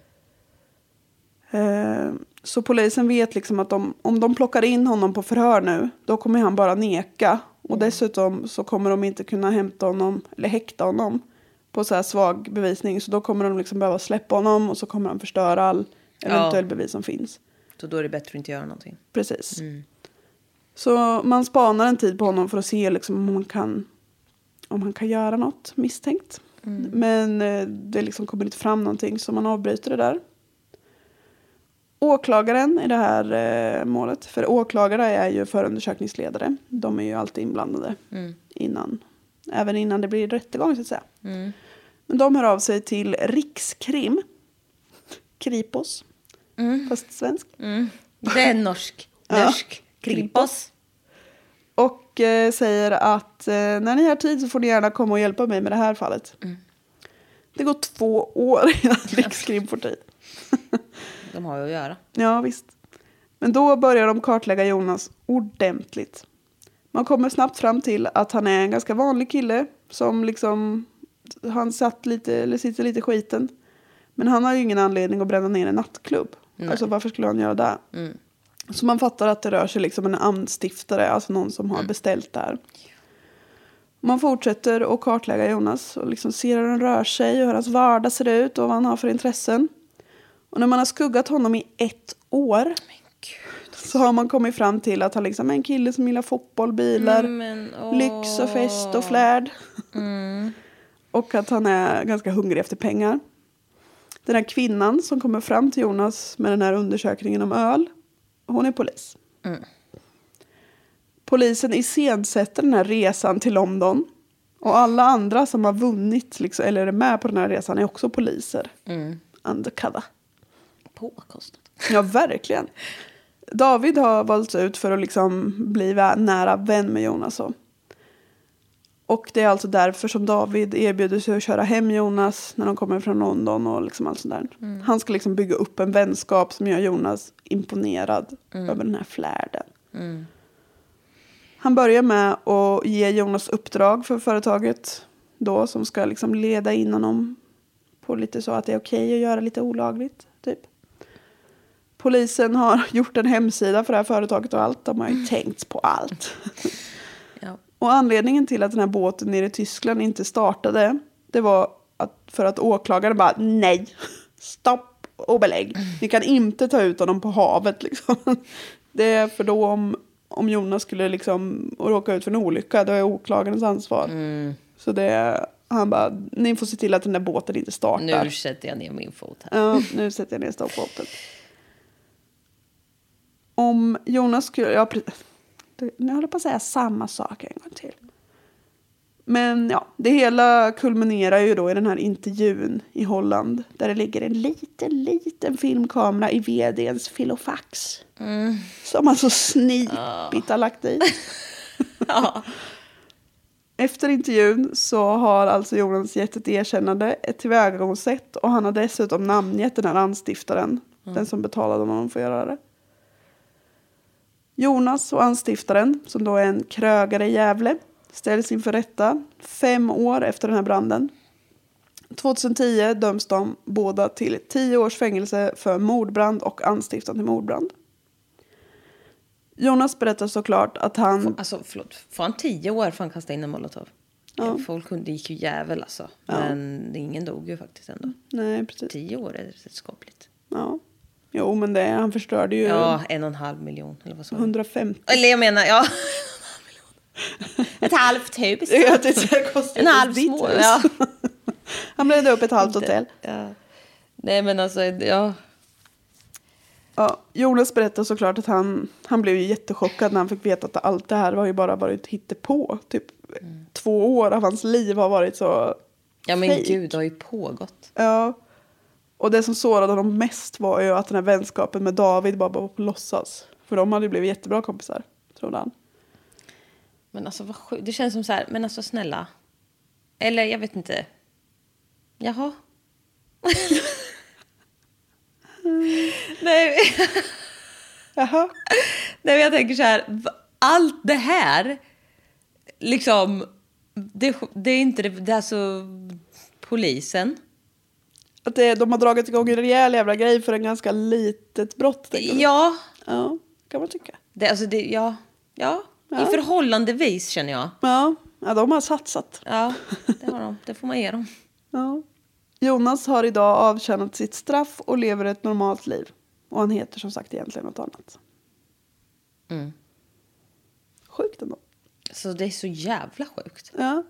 Eh, Så polisen vet liksom att de, om de plockar in honom på förhör nu, då kommer han bara neka. Och dessutom så kommer de inte kunna hämta honom, eller häkta honom på så här svag bevisning. Så då kommer de liksom behöva släppa honom och så kommer han förstöra all eventuell bevis som finns. Så då är det bättre att inte göra någonting. Precis. Så man spanar en tid på honom för att se liksom om, man kan, om han kan göra något misstänkt. Men eh, det liksom kommer inte fram någonting så man avbryter det där. Åklagaren i det här eh, målet, för åklagare är ju förundersökningsledare. De är ju alltid inblandade innan, även innan det blir rättegång så att säga. Men de hör av sig till Rikskrim, Kripos, fast svensk. Det är norsk. <laughs> Norsk. Kripos. Och eh, säger att eh, när ni har tid så får ni gärna komma och hjälpa mig med det här fallet. Det går två år innan <laughs> Rikskrim får tid. <laughs> De har ju att göra. Ja, visst. Men då börjar de kartlägga Jonas ordentligt. Man kommer snabbt fram till att han är en ganska vanlig kille som liksom han satt lite, eller sitter lite i skiten. Men han har ju ingen anledning att bränna ner en nattklubb. Alltså varför skulle han göra det? Så man fattar att det rör sig liksom om en anstiftare, alltså någon som har beställt det här. Man fortsätter att kartlägga Jonas och liksom ser hur han rör sig och hur hans vardag ser ut och vad han har för intressen. Och när man har skuggat honom i ett år så har man kommit fram till att han liksom är en kille som gillar fotboll, bilar, Men, åh. lyx och fest och flärd. <laughs> och att han är ganska hungrig efter pengar. Den här kvinnan som kommer fram till Jonas med den här undersökningen om öl, hon är polis. Polisen iscensätter den här resan till London. Och alla andra som har vunnit, liksom, eller är med på den här resan, är också poliser. Undercover. Påkostat. Ja, verkligen. David har valts ut för att liksom bli nära vän med Jonas. Och, och det är alltså därför som David erbjuder sig att köra hem Jonas när de kommer från London och liksom allt sånt där. Han ska liksom bygga upp en vänskap som gör Jonas imponerad över den här flärden. Han börjar med att ge Jonas uppdrag för företaget då som ska liksom leda in honom på lite så att det är okej att göra lite olagligt. Typ. Polisen har <laughs> gjort en hemsida för det här företaget och allt. De har ju tänkt på allt. <laughs> Ja. Och anledningen till att den här båten nere i Tyskland inte startade det var att, för att åklagaren bara nej, stopp och belägg. Ni kan inte ta ut honom på havet <laughs> liksom. Det är för då om, om Jonas skulle liksom råka ut för en olycka då är åklagarens ansvar. Så det är, han bara, ni får se till att den där båten inte startar. Nu sätter jag ner min fot här. Ja, nu sätter jag ner stoppbåten. Om Jonas skulle... Ja, nu håller jag på att säga samma sak en gång till. Men ja, det hela kulminerar ju då i den här intervjun i Holland. Där det ligger en liten, liten filmkamera i vdns filofax. Som han så snipigt har lagt dit. <laughs> Efter intervjun så har alltså Jonas gett ett erkännande, ett tillvägagångssätt och han har dessutom namngett den här anstiftaren, den som betalade honom för att göra det. Jonas och anstiftaren, som då är en krögare i Gävle, ställs inför rätta fem år efter den här branden. 2010 döms de båda till tio års fängelse för mordbrand och anstiftan till mordbrand. Jonas berättar såklart att han... Alltså förlåt, får han tio år för han kastade in en molotov? Ja. Folk kunde- gick ju jävel alltså. Men ingen dog ju faktiskt ändå. Nej, precis. Tio år är rätt skapligt. Ja. Jo, men det, han förstörde ju Ja, en och en halv miljon. Eller vad sa du? 150. Eller jag menar, ja. <laughs> Ett halvt hus. Tänkte det kostar En halv ditt små. hus. Ja. <laughs> Han brände upp ett halvt hotell. ja. Nej men alltså, ja. Ja, Jonas berättar såklart att han, han blev ju jättechockad när han fick veta att allt det här var ju bara varit hittepå. Typ två år av hans liv har varit så Ja men fake. gud, det har ju pågått. Ja. Och det som sårade honom mest var ju att den här vänskapen med David bara var på låtsas. För de hade ju blivit jättebra kompisar, trodde han. Men alltså vad sjukt. Det känns som så här, men alltså snälla. Eller jag vet inte. Jaha. Nej, Jaha. nej, men jag tänker så här. Allt det här, liksom, det, det är inte det, det är alltså polisen. Att det, de har dragit igång en rejäl jävla grej för en ganska litet brott. Ja, Ja, kan man tycka. det, alltså det, ja, ja, Ja. i förhållandevis känner jag. Ja, ja de har satsat. Ja, det har de. Det får man ge dem. Ja. Jonas har idag avtjänat sitt straff och lever ett normalt liv. Och han heter som sagt egentligen något annat. Mm. Sjukt ändå. Så det är så jävla sjukt. Ja.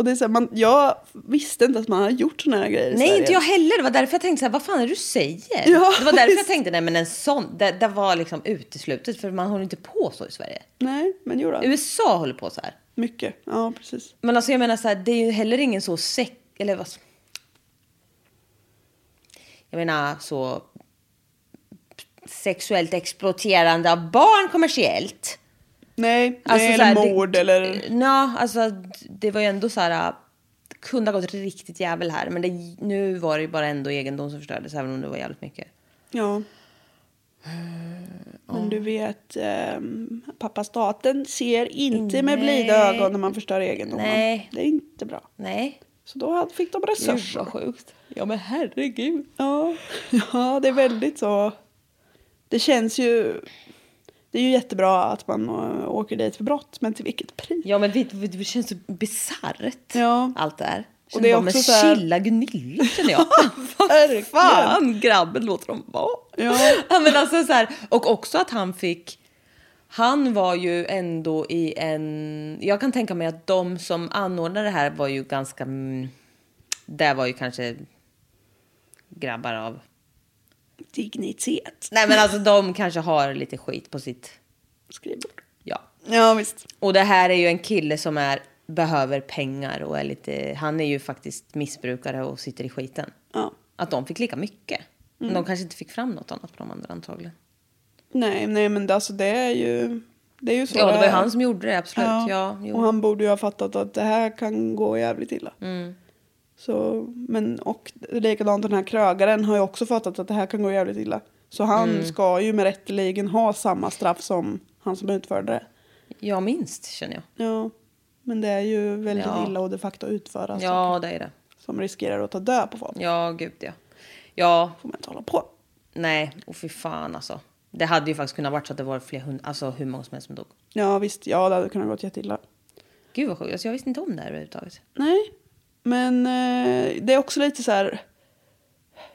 Och det är så här, man, jag visste inte att man har gjort såna här grejer Nej, inte jag heller. Det var därför jag tänkte så här, vad fan är det du säger? Ja, det var därför jag visst. tänkte, nej men en sån, det, det var liksom uteslutet för man håller inte på så i Sverige. Nej, men jo då. USA håller på så här. Mycket. Ja, precis. Men alltså jag menar så här, det är ju heller ingen så sex... Eller vad... Jag menar så... Sexuellt exploaterande av barn kommersiellt. Nej, Alltså, nej eller det- mord eller... Ja, alltså det var ju ändå så här... Det kunde ha gått riktigt jävel här. Men det, nu var det ju bara ändå egendom som förstördes. Även om det var jävligt mycket. Ja. Men du vet, ehm, pappa staten ser inte med blida Nej. ögon när man förstör egendomen. Nej. Det är inte bra. Nej. Så då fick de resurser. sjukt. Ja men herregud. Ja. <laughs> ja, det är väldigt så. Det känns ju... Det är ju jättebra att man äh, åker dit för brott, men till vilket pris? Ja men vet, det känns så bisarrt. Ja. Allt det här. Och det det är också så här- chilla Gunilla känner jag. <laughs> Verkligen. Fan grabben låter dem vara. Ja. <laughs> ja men alltså så här, och också att han fick han var ju ändå i en... Jag kan tänka mig att de som anordnade det här var ju ganska... mm, Det var ju kanske grabbar av... Dignitet. Nej men alltså de kanske har lite skit på sitt... Skrivbord. Ja. Ja, visst. Och det här är ju en kille som är, behöver pengar och är lite... Han är ju faktiskt missbrukare och sitter i skiten. Ja. Att de fick lika mycket. Men de kanske inte fick fram något annat på de andra antagligen. Nej, nej, men det, alltså, det är ju... Det är ju så Ja, det var ju han som gjorde det, absolut. Ja, jo. och han borde ju ha fattat att det här kan gå jävligt illa. Mm. Så, men, och likadant den här krögaren har ju också fattat att det här kan gå jävligt illa. Så han Mm. ska ju med rätteligen ha samma straff som han som utförde det. Ja, minst känner jag. Ja, men det är ju väldigt Ja. illa att de facto utföra Ja, det är det. som riskerar att ta död på folk. Ja, gud ja. Ja, får man inte hålla på. nej, och fy fan alltså. Det hade ju faktiskt kunnat varit så att det var fler hund, alltså hur många som helst som dog. Ja, visst. Ja, det hade kunnat gått jätteilla. Gud vad sjukt, alltså, jag visste inte om det här överhuvudtaget. Nej, men eh, det är också lite så här.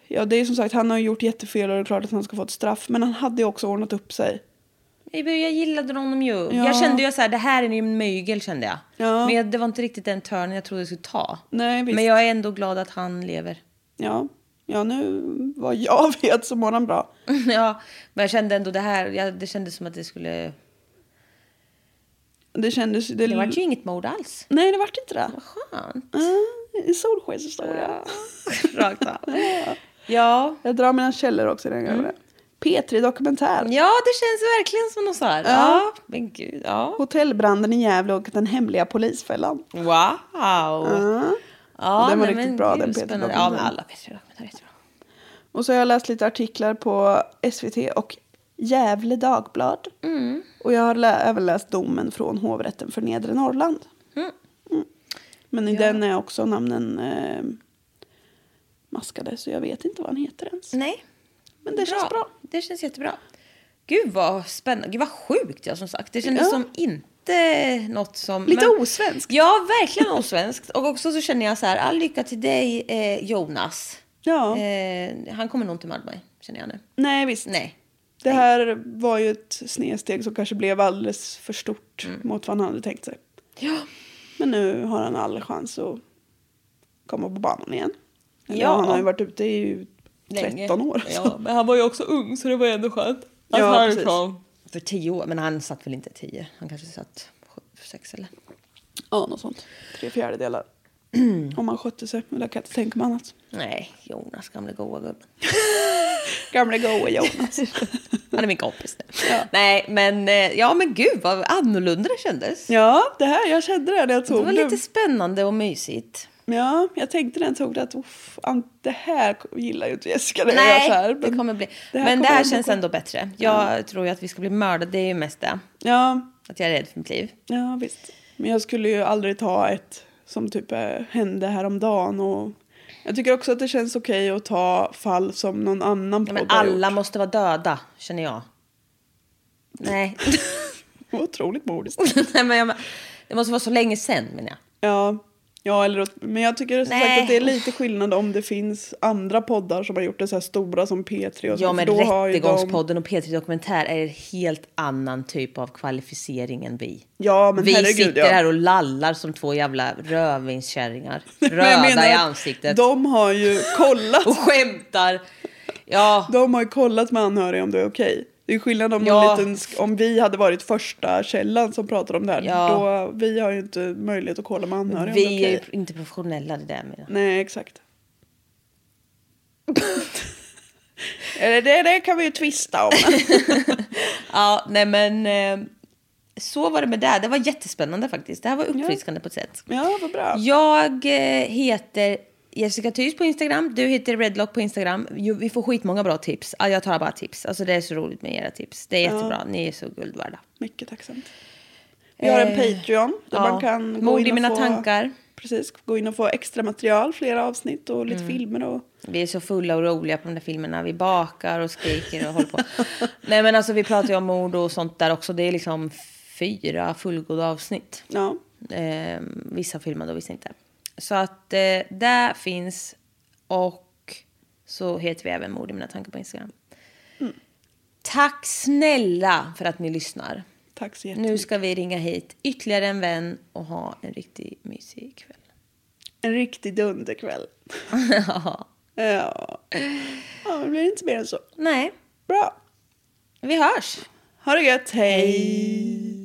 Ja, det är som sagt, han har gjort jättefel och det är klart att han ska få ett straff. Men han hade ju också ordnat upp sig. Jag gillade honom ju. Ja. Jag kände ju så här, det här är ju en mygel kände jag. Ja. Men jag, det var inte riktigt den törnen jag trodde det skulle ta. Nej, visst. Men jag är ändå glad att han lever. Ja, ja nu vad jag <laughs> vet så mår han bra. <laughs> ja, men jag kände ändå det här, jag, det kändes som att det skulle... Det kändes... Det, Det var ju inget mord alls. Nej, det vart inte det. Vad skönt. En solskenshistoria. Rakt av. <laughs> Ja. Jag drar mina källor också i den mm. P3 Dokumentär. Ja, det känns verkligen som något så här. Ja. Ja. Men gud, ja. Hotellbranden i Gävle och den hemliga polisfällan. Wow. Ja. Ja, Den var nej, riktigt bra, den Peter spännande. Dokumentären. Ja, men alla Peter Dokumentärer är jättebra. Och så har jag läst lite artiklar på SVT och Gävle Dagblad. Mm. Och jag har lä- även läst domen från hovrätten för Nedre Norrland. Mm. Men i den är också namnen eh, maskade så jag vet inte vad han heter ens. Nej. Men det känns bra. Det känns jättebra. Gud vad spännande. Gud vad sjukt ja, som sagt. Det kändes Ja. som inte något som... Lite osvenskt. Ja, verkligen osvenskt. Och också så känner jag så här, all lycka till dig eh, Jonas. Ja, Eh, han kommer nog inte mörda mig, känner jag nu. nej visst. Nej. Det här var ju ett snedsteg som kanske blev alldeles för stort mot vad han hade tänkt sig. Ja. Men nu har han all chans att komma på banan igen. Eller, Ja. Han har ju varit ute i 13 Länge. år. så. Ja, men han var ju också ung så det var ju ändå skönt. Ja, han är precis. från- För tio år, men han satt väl inte tio. Han kanske satt sju, sex eller? Ja, något sånt. Tre fjärdedelar. Om man skötte sig. Men det kan jag inte tänka mig annat. Nej, Jonas gamle goa gubben. <laughs> Gamle goa Jonas. <laughs> Han är min kompis nu. Ja. Nej, men eh, ja, men gud vad annorlunda det kändes. ja, det här, jag kände det när jag Det tog var det. lite spännande och mysigt. Ja, jag tänkte när jag tog det att uff, det här gillar ju inte Jessica jag Nej, här. det kommer bli. det men det här känns ändå bättre. Jag tror ju att vi ska bli mördade, det är ju mest det. Ja, Att jag är rädd för mitt liv. ja, visst. Men jag skulle ju aldrig ta ett som typ eh, hände häromdagen. Och jag tycker också att det känns okej att ta fall som någon annan Ja, podd men alla gjort. måste vara döda, känner jag. <laughs> Nej. Otroligt modiskt. <laughs> Nej men jag, det måste vara så länge sen, menar jag. Ja, ja eller, men jag tycker som sagt att det är lite skillnad om det finns andra poddar som har gjort det så här stora som P3 och så. Ja, men då har ju de- Rättegångspodden och P3 Dokumentär är en helt annan typ av kvalificering än vi. Ja, men vi herregud, sitter ja. här och lallar som två jävla <laughs> jag Röda i ansiktet. De har ju kollat. <laughs> Och skämtar. Ja, De har ju kollat med anhöriga om det är okej. Det är skillnad om, Ja. liten, om vi hade varit första källan som pratade om det här. Ja. Då, vi har ju inte möjlighet att kolla med anhöriga vi är ju inte professionella det där jag. Nej, exakt. <laughs> Eller det, det kan vi ju tvista om. <laughs> Ja, nej men eh, så var det med det. Det var jättespännande faktiskt. Det här var uppfriskande på ett sätt. ja, vad bra. Jag eh, heter Jessica Thys på Instagram. Du heter Redlock på Instagram. Vi får skitmånga bra tips. Ja, jag tar bara tips. Alltså det är så roligt med era tips. Det är jättebra. Ni är så guld värda. Mycket tacksamt. Vi har en Eh, Patreon där ja. man kan gå in och mina få, tankar. Precis, gå in och få extra material, flera avsnitt och Mm. lite filmer. Och, Vi är så fulla och roliga på de där filmerna. Vi bakar och skriker och håller på. <laughs> Nej men alltså vi pratar ju om mord och sånt där också. Det är liksom fyra fullgoda avsnitt. ja. Eh, vissa filmade och vissa inte. Så att eh, där finns och så heter vi även Mord i mina tankar på Instagram. Tack snälla för att ni lyssnar. Tack så Nu jättemycket. ska vi ringa hit ytterligare en vän och ha en riktigt mysig kväll. En riktig dunderkväll. <laughs> ja. ja, det blir inte mer än så. Nej, Bra. vi hörs. Ha det gött, hej!